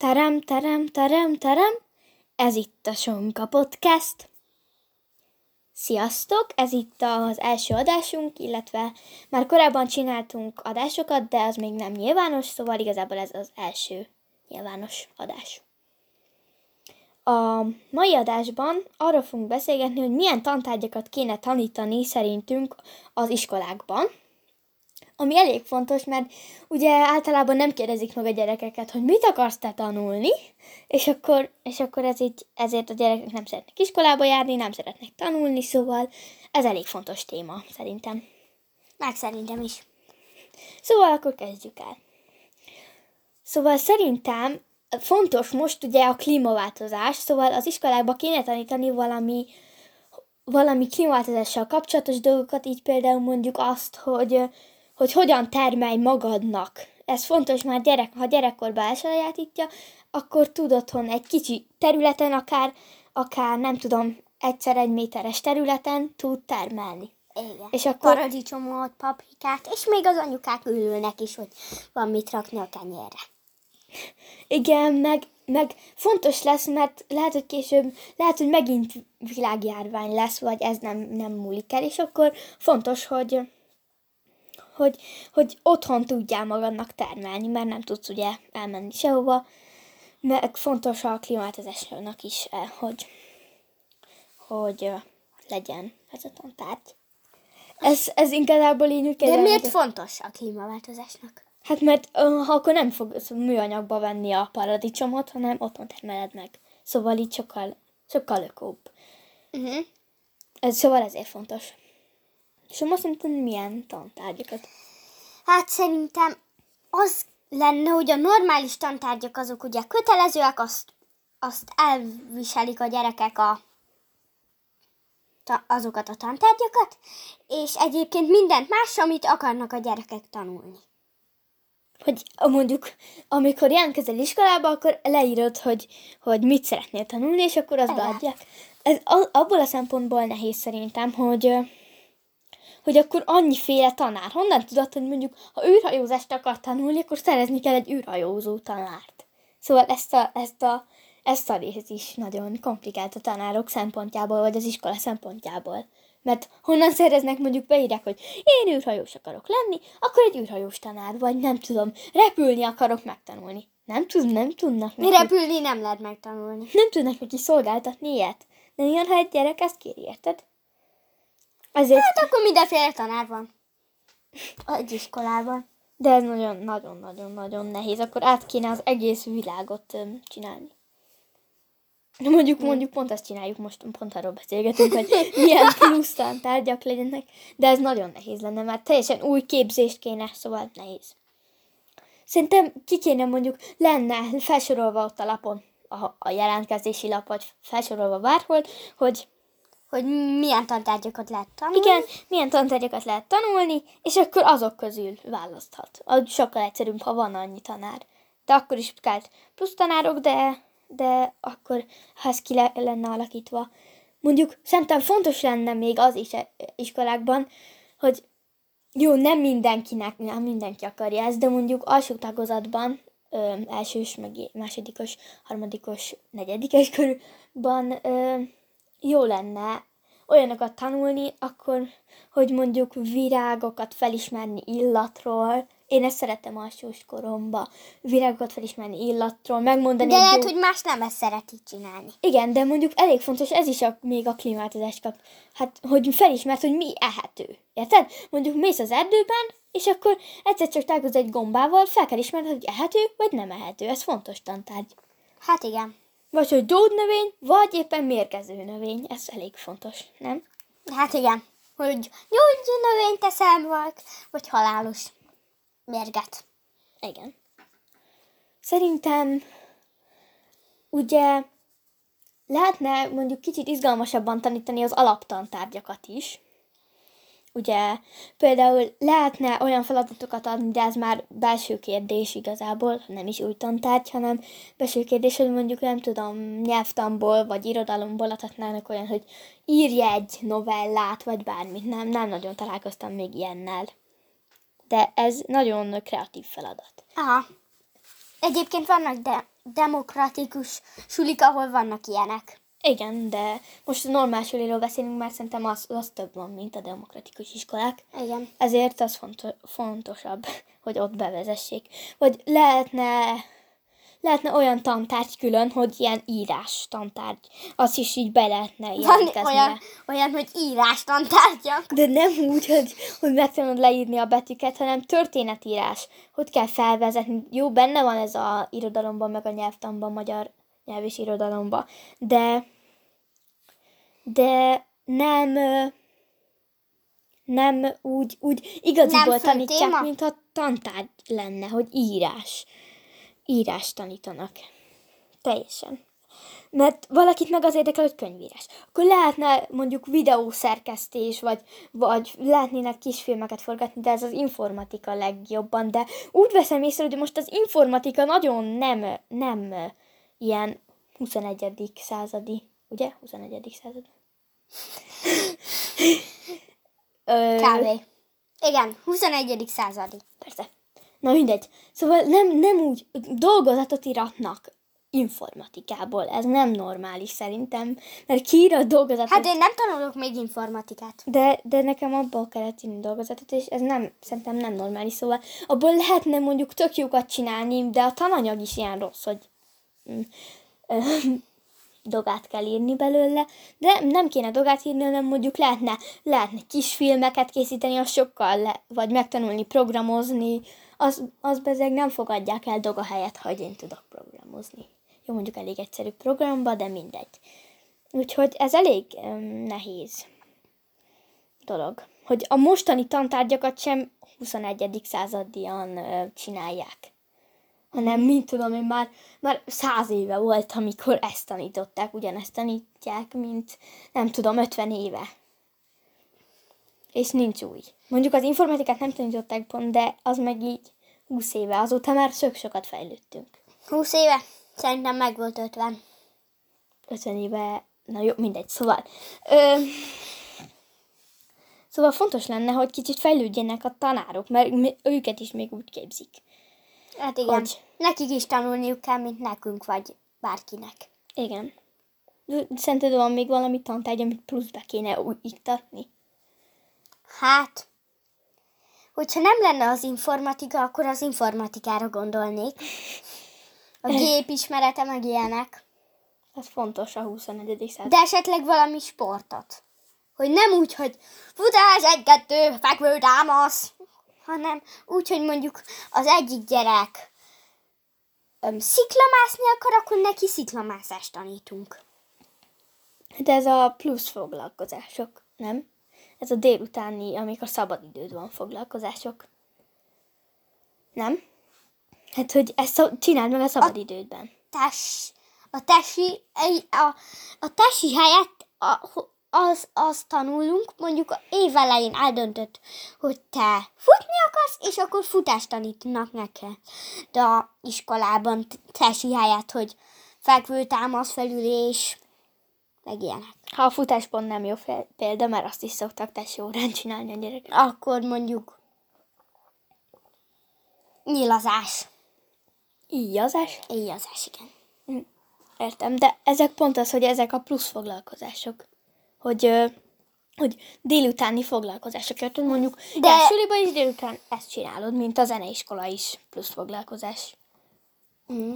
Terem, terem, terem, terem. Ez itt a Sonka Podcast. Sziasztok! Ez itt az első adásunk, illetve már korábban csináltunk adásokat, de az még nem nyilvános, szóval igazából ez az első nyilvános adás. A mai adásban arról fogunk beszélgetni, hogy milyen tantárgyakat kéne tanítani szerintünk az iskolákban, ami elég fontos, mert ugye általában nem kérdezik meg a gyerekeket, hogy mit akarsz te tanulni, és akkor, és akkor ez így, ezért a gyerekek nem szeretnek iskolába járni, nem szeretnek tanulni, szóval ez elég fontos téma, szerintem. Meg szerintem is. Szóval akkor kezdjük el. Szóval szerintem fontos most ugye a klímaváltozás, szóval az iskolákba kéne tanítani valami, valami klímaváltozással kapcsolatos dolgokat, így például mondjuk azt, hogy hogy hogyan termelj magadnak. Ez fontos már gyerek, ha gyerekkorban elsajátítja, akkor tud otthon egy kicsi területen, akár, akár nem tudom, egyszer egy méteres területen tud termelni. Igen. És akkor- Paradicsomot, paprikát, és még az anyukák ülülnek is, hogy van mit rakni a kenyérre. Igen, meg, meg fontos lesz, mert lehet, hogy később, lehet, hogy megint világjárvány lesz, vagy ez nem, nem múlik el, és akkor fontos, hogy, hogy, hogy otthon tudjál magadnak termelni, mert nem tudsz ugye elmenni sehova, meg fontos a klímaváltozásnak is, eh, hogy, hogy eh, legyen ez a tantárgy. Ez, ez igazából így úgy De miért fontos a klímaváltozásnak? Hát mert uh, akkor nem fogsz műanyagba venni a paradicsomot, hanem otthon termeled meg. Szóval így sokkal, sokkal ökóbb. Uh-huh. Ez, szóval ezért fontos. És most szerintem milyen tantárgyakat? Hát szerintem az lenne, hogy a normális tantárgyak azok ugye kötelezőek, azt, azt elviselik a gyerekek a, ta, azokat a tantárgyakat, és egyébként mindent más, amit akarnak a gyerekek tanulni. Hogy mondjuk, amikor jelentkezel iskolába, akkor leírod, hogy, hogy mit szeretnél tanulni, és akkor azt beadják. Ez a- abból a szempontból nehéz szerintem, hogy, hogy akkor annyiféle tanár. Honnan tudod, hogy mondjuk, ha űrhajózást akar tanulni, akkor szerezni kell egy űrhajózó tanárt. Szóval ezt a, ezt a, ezt a részt is nagyon komplikált a tanárok szempontjából, vagy az iskola szempontjából. Mert honnan szereznek, mondjuk beírják, hogy én űrhajós akarok lenni, akkor egy űrhajós tanár, vagy nem tudom, repülni akarok megtanulni. Nem tud, nem tudnak Mi neki, repülni nem lehet megtanulni. nem tudnak neki szolgáltatni ilyet. De ilyen, ha egy gyerek ezt kéri, érted? Ezért, Hát akkor mindenféle tanár van. Egy iskolában. de ez nagyon-nagyon-nagyon-nagyon nehéz. Akkor át kéne az egész világot öm, csinálni. Mondjuk, mondjuk pont ezt csináljuk most, pont arról beszélgetünk, hogy milyen plusz tárgyak legyenek, de ez nagyon nehéz lenne, mert teljesen új képzést kéne, szóval nehéz. Szerintem ki kéne mondjuk, lenne felsorolva ott a lapon, a, a jelentkezési lap, vagy felsorolva bárhol, hogy Hogy milyen tantárgyakat lehet tanulni. igen, milyen tantárgyakat lehet tanulni, és akkor azok közül választhat. Az sokkal egyszerűbb, ha van annyi tanár. De akkor is kell plusz tanárok, de, de akkor, ha ez ki le, lenne alakítva. Mondjuk szerintem fontos lenne még az is e- iskolákban, hogy jó, nem mindenkinek, nem mindenki akarja ezt, de mondjuk alsó tagozatban, ö, elsős, meg másodikos, harmadikos, negyedikes körülban ö, jó lenne olyanokat tanulni, akkor, hogy mondjuk virágokat felismerni illatról. Én ezt szeretem alsós koromba. Virágokat felismerni illatról, megmondani De lehet, jó- hogy más nem ezt szereti csinálni. igen, de mondjuk elég fontos, ez is a, még a klímaváltozás kap. Hát, hogy felismert, hogy mi ehető. Érted? Mondjuk mész az erdőben, és akkor egyszer csak találkozz egy gombával, fel kell ismerned, hogy ehető, vagy nem ehető. Ez fontos tantárgy. Hát igen. Vagy hogy gyógynövény, vagy éppen mérgező növény. Ez elég fontos, nem? Hát igen. Hogy gyógyú növényt teszel, vagy, vagy halálos mérget. Igen. Szerintem ugye lehetne mondjuk kicsit izgalmasabban tanítani az alaptantárgyakat is. Ugye például lehetne olyan feladatokat adni, de ez már belső kérdés igazából, nem is új tantárgy, hanem belső kérdés, hogy mondjuk nem tudom, nyelvtanból vagy irodalomból adhatnának olyan, hogy írj egy novellát, vagy bármit. Nem, nem nagyon találkoztam még ilyennel. De ez nagyon kreatív feladat. Aha. Egyébként vannak, de demokratikus sulik, ahol vannak ilyenek. Igen, de most a normál suliról beszélünk, mert szerintem az, az több van, mint a demokratikus iskolák. Igen. Ezért az fonto- fontosabb, hogy ott bevezessék. Vagy lehetne, lehetne olyan tantárgy külön, hogy ilyen írás tantárgy. Azt is így be lehetne Van olyan, olyan, hogy írás tantárgyak. De nem úgy, hogy, hogy meg tudod leírni a betűket, hanem történetírás. Hogy kell felvezetni. Jó, benne van ez a irodalomban, meg a nyelvtanban, magyar nyelv és irodalomban. De, de nem, nem úgy, úgy igaziból Nem tanítják, téma? mint ha tantárgy lenne, hogy írás. Írás tanítanak. Teljesen. Mert valakit meg az érdekel, hogy könyvírás. Akkor lehetne mondjuk videószerkesztés, vagy, vagy lehetnének kisfilmeket forgatni, de ez az informatika legjobban. De úgy veszem észre, hogy most az informatika nagyon nem, nem ilyen 21. századi, ugye? 21. század. Ö, Kb. Igen, 21. századi. Persze. Na mindegy. Szóval nem, nem úgy dolgozatot iratnak informatikából. Ez nem normális szerintem, mert kiír a dolgozatot. Hát én nem tanulok még informatikát. De, de nekem abból kellett írni dolgozatot, és ez nem, szerintem nem normális, szóval abból lehetne mondjuk tök jókat csinálni, de a tananyag is ilyen rossz, hogy dogát kell írni belőle, de nem kéne dogát írni, hanem mondjuk lehetne, lehetne kisfilmeket készíteni, az sokkal, le, vagy megtanulni programozni, az, az bezeg nem fogadják el doga helyett, hogy én tudok programozni. Jó, mondjuk elég egyszerű programba, de mindegy. Úgyhogy ez elég um, nehéz dolog. Hogy a mostani tantárgyakat sem 21. századian ö, csinálják. Hanem, mint tudom én, már, már száz éve volt, amikor ezt tanították, ugyanezt tanítják, mint nem tudom, 50 éve. És nincs új. Mondjuk az informatikát nem tanították pont, de az meg így 20 éve. Azóta már szök sokat fejlődtünk. 20 éve? Szerintem meg volt 50. 50 éve, na jó, mindegy, szóval. Ö, szóval fontos lenne, hogy kicsit fejlődjenek a tanárok, mert őket is még úgy képzik. Hát igen. Hogy? Nekik is tanulniuk kell, mint nekünk, vagy bárkinek. Igen. Szerinted van még valami tantárgy, amit pluszbe kéne úgy iktatni? Hát, hogyha nem lenne az informatika, akkor az informatikára gondolnék. A gépismerete, meg ilyenek. Ez fontos a 21. század. De esetleg valami sportot. Hogy nem úgy, hogy futás, egy-kettő, fekvő, támasz, hanem úgy, hogy mondjuk az egyik gyerek öm, sziklamászni akar, akkor neki sziklamászást tanítunk. De ez a plusz foglalkozások, nem? Ez a délutáni, amikor szabadidőd van foglalkozások. Nem? Hát, hogy ezt szab- csináld meg a szabadidődben. Tes, a tesi, egy- a, a tesi helyett a, az, azt tanulunk, mondjuk év elején eldöntött, hogy te futni akarsz, és akkor futást tanítanak neked. De a iskolában t- tesi helyett, hogy fekvő, támasz, felülés, meg ilyenek. Ha a futás pont nem jó példa, mert azt is szoktak tesó órán csinálni a gyerekek. Akkor mondjuk nyilazás. Íjazás? Éjazás, igen. Értem, de ezek pont az, hogy ezek a plusz foglalkozások. Hogy, hogy délutáni foglalkozások. Érted? Mondjuk de... Suliban is délután ezt csinálod, mint a zeneiskola is plusz foglalkozás. Mm.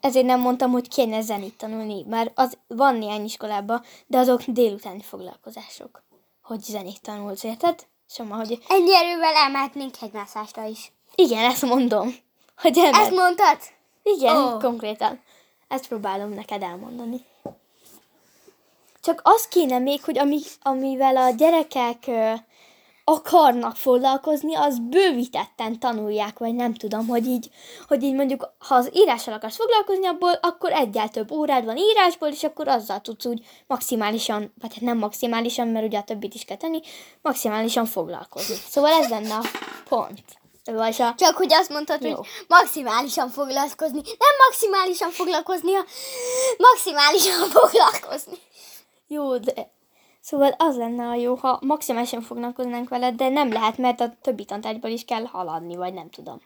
Ezért nem mondtam, hogy kéne zenét tanulni, mert az van néhány iskolában, de azok délutáni foglalkozások, hogy zenét tanulsz, érted? Szóval, hogy Ennyi erővel elmehetnénk hegymászásra is. igen, ezt mondom. Hogy elmegy. Ezt mondtad? Igen, oh. konkrétan. Ezt próbálom neked elmondani. Csak az kéne még, hogy ami, amivel a gyerekek ö, akarnak foglalkozni, az bővítetten tanulják, vagy nem tudom, hogy így, hogy így mondjuk, ha az írással akarsz foglalkozni, abból, akkor egyel több órád van írásból, és akkor azzal tudsz úgy maximálisan, vagy hát nem maximálisan, mert ugye a többit is kell tenni, maximálisan foglalkozni. Szóval ez lenne a pont. Vagy a, Csak hogy azt mondtad, Jó. hogy maximálisan foglalkozni. Nem maximálisan foglalkozni, a maximálisan foglalkozni. Jó, de... Szóval az lenne a jó, ha maximálisan foglalkoznánk vele, de nem lehet, mert a többi tantárgyból is kell haladni, vagy nem tudom.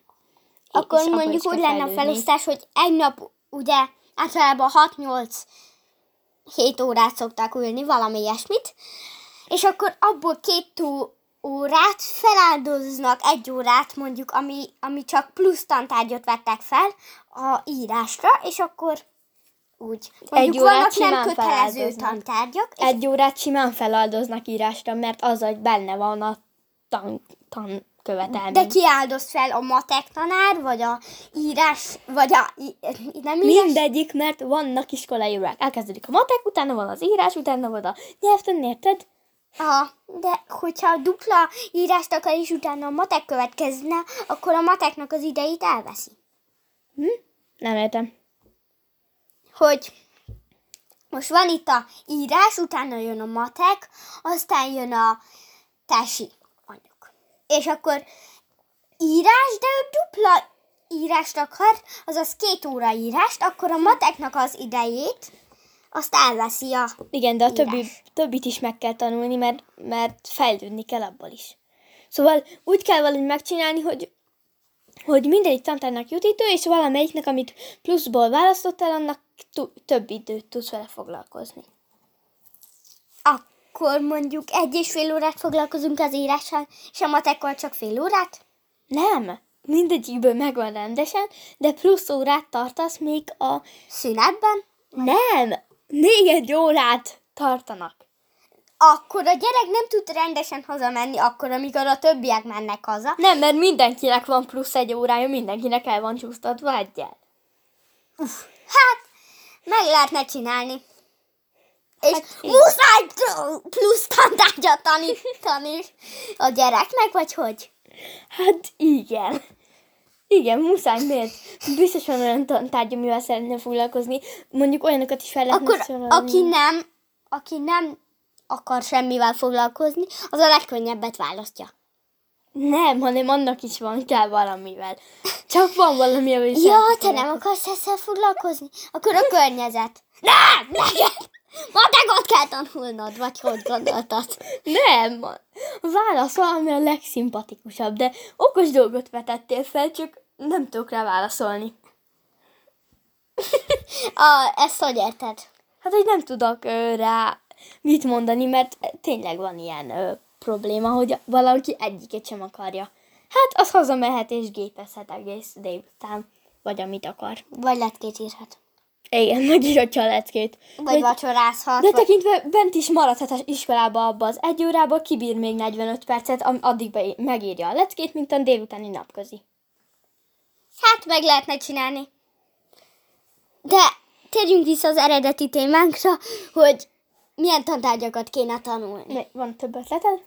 akkor és mondjuk úgy lenne a felosztás, hogy egy nap ugye általában 6-8 7 órát szoktak ülni, valami ilyesmit, és akkor abból két tó- órát feláldoznak egy órát mondjuk, ami, ami csak plusz tantárgyat vettek fel a írásra, és akkor úgy. Mondjuk órát vannak nem simán kötelező tantárgyak, és Egy órát simán feláldoznak írásra, mert az, hogy benne van a tan, tan követelmény. de ki áldoz fel a matek tanár, vagy a írás, vagy a nem írás, Mindegyik, mert vannak iskolai órák. Elkezdődik a matek, utána van az írás, utána van a nyelvtan, érted? Aha, de hogyha dupla írást akar, és utána a matek következne, akkor a mateknak az idejét elveszi. Nem értem. Hogy most van itt a írás, utána jön a matek, aztán jön a tesi anyag. És akkor írás, de ő dupla írást akar, azaz két óra írást, akkor a mateknak az idejét azt elveszi a... Igen, de a Írás. többi, többit is meg kell tanulni, mert, mert fejlődni kell abból is. Szóval úgy kell valahogy megcsinálni, hogy hogy mindegyik tantárnak jut idő, és valamelyiknek, amit pluszból választottál, annak tu- több időt tudsz vele foglalkozni. Akkor mondjuk egy és fél órát foglalkozunk az írással, és a matekkal csak fél órát? Nem, mindegyikből megvan rendesen, de plusz órát tartasz még a... Szünetben? Nem, még egy órát tartanak. Akkor a gyerek nem tud rendesen hazamenni, akkor, amikor a többiek mennek haza. Nem, mert mindenkinek van plusz egy órája, mindenkinek el van csúsztatva egyel. Hát, meg lehetne csinálni. És Hát így. muszáj plusz tantárgyat tanítani a gyereknek, vagy hogy? Hát igen. Igen, muszáj, miért? Biztos van olyan tantárgy, amivel szeretne foglalkozni. Mondjuk olyanokat is fel lehetne Akkor aki nem, aki nem akar semmivel foglalkozni, az a legkönnyebbet választja. Nem, hanem annak is van kell valamivel. Csak van valami, is Ja, te nem akarsz ezzel foglalkozni? Akkor a környezet. Nem, neked! Matekot kell tanulnod, vagy hogy gondoltad? Nem, a válasz valami a legszimpatikusabb, de okos dolgot vetettél fel, csak nem tudok rá válaszolni. A, ezt hogy érted? Hát, hogy nem tudok ö, rá mit mondani, mert tényleg van ilyen ö, probléma, hogy valaki egyiket sem akarja. Hát, az hazamehet és gépezhet egész délután, vagy amit akar. Vagy letkét írhat. Igen, megírhatja a leckét. Vagy Hogy- vacsorázhat. De vagy... tekintve bent is maradhat az iskolába abba az egy órába, kibír még 45 percet, addig be- megírja a leckét, mint a délutáni napközi. Hát meg lehetne csinálni. De térjünk vissza az eredeti témánkra, hogy milyen tantárgyakat kéne tanulni. Mi- Van több ötleted?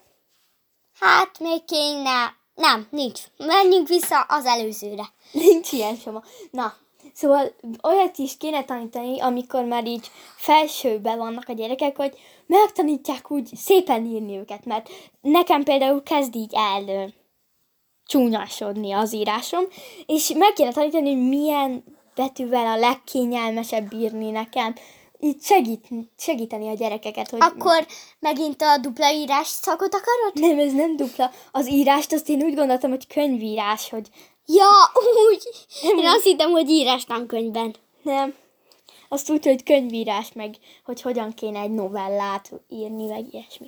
Hát még kéne... Nem, nincs. Menjünk vissza az előzőre. Nincs ilyen soma. Na, szóval olyat is kéne tanítani, amikor már így felsőben vannak a gyerekek, hogy megtanítják úgy szépen írni őket, mert nekem például kezd így el csúnyásodni az írásom, és meg kéne tanítani, hogy milyen betűvel a legkényelmesebb írni nekem, így segít, segíteni a gyerekeket, hogy... Akkor megint a dupla írás szakot akarod? Nem, ez nem dupla. Az írást azt én úgy gondoltam, hogy könyvírás, hogy Ja, úgy. Én azt hittem, hogy írás tankönyvben. Nem. Azt úgy, hogy könyvírás, meg hogy hogyan kéne egy novellát írni, meg ilyesmi.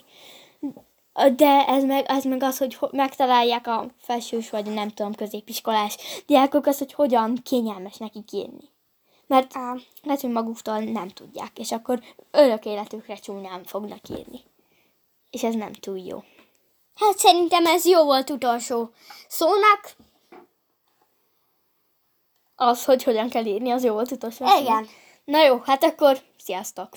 De ez meg, ez meg az, hogy ho- megtalálják a felsős vagy nem tudom, középiskolás diákok az, hogy hogyan kényelmes nekik írni. Mert Á, lehet, hogy maguktól nem tudják, és akkor örök életükre csúnyán fognak írni. És ez nem túl jó. Hát szerintem ez jó volt utolsó szónak. Az, hogy hogyan kell írni, az jó volt utolsó. Igen. Na jó, hát akkor sziasztok!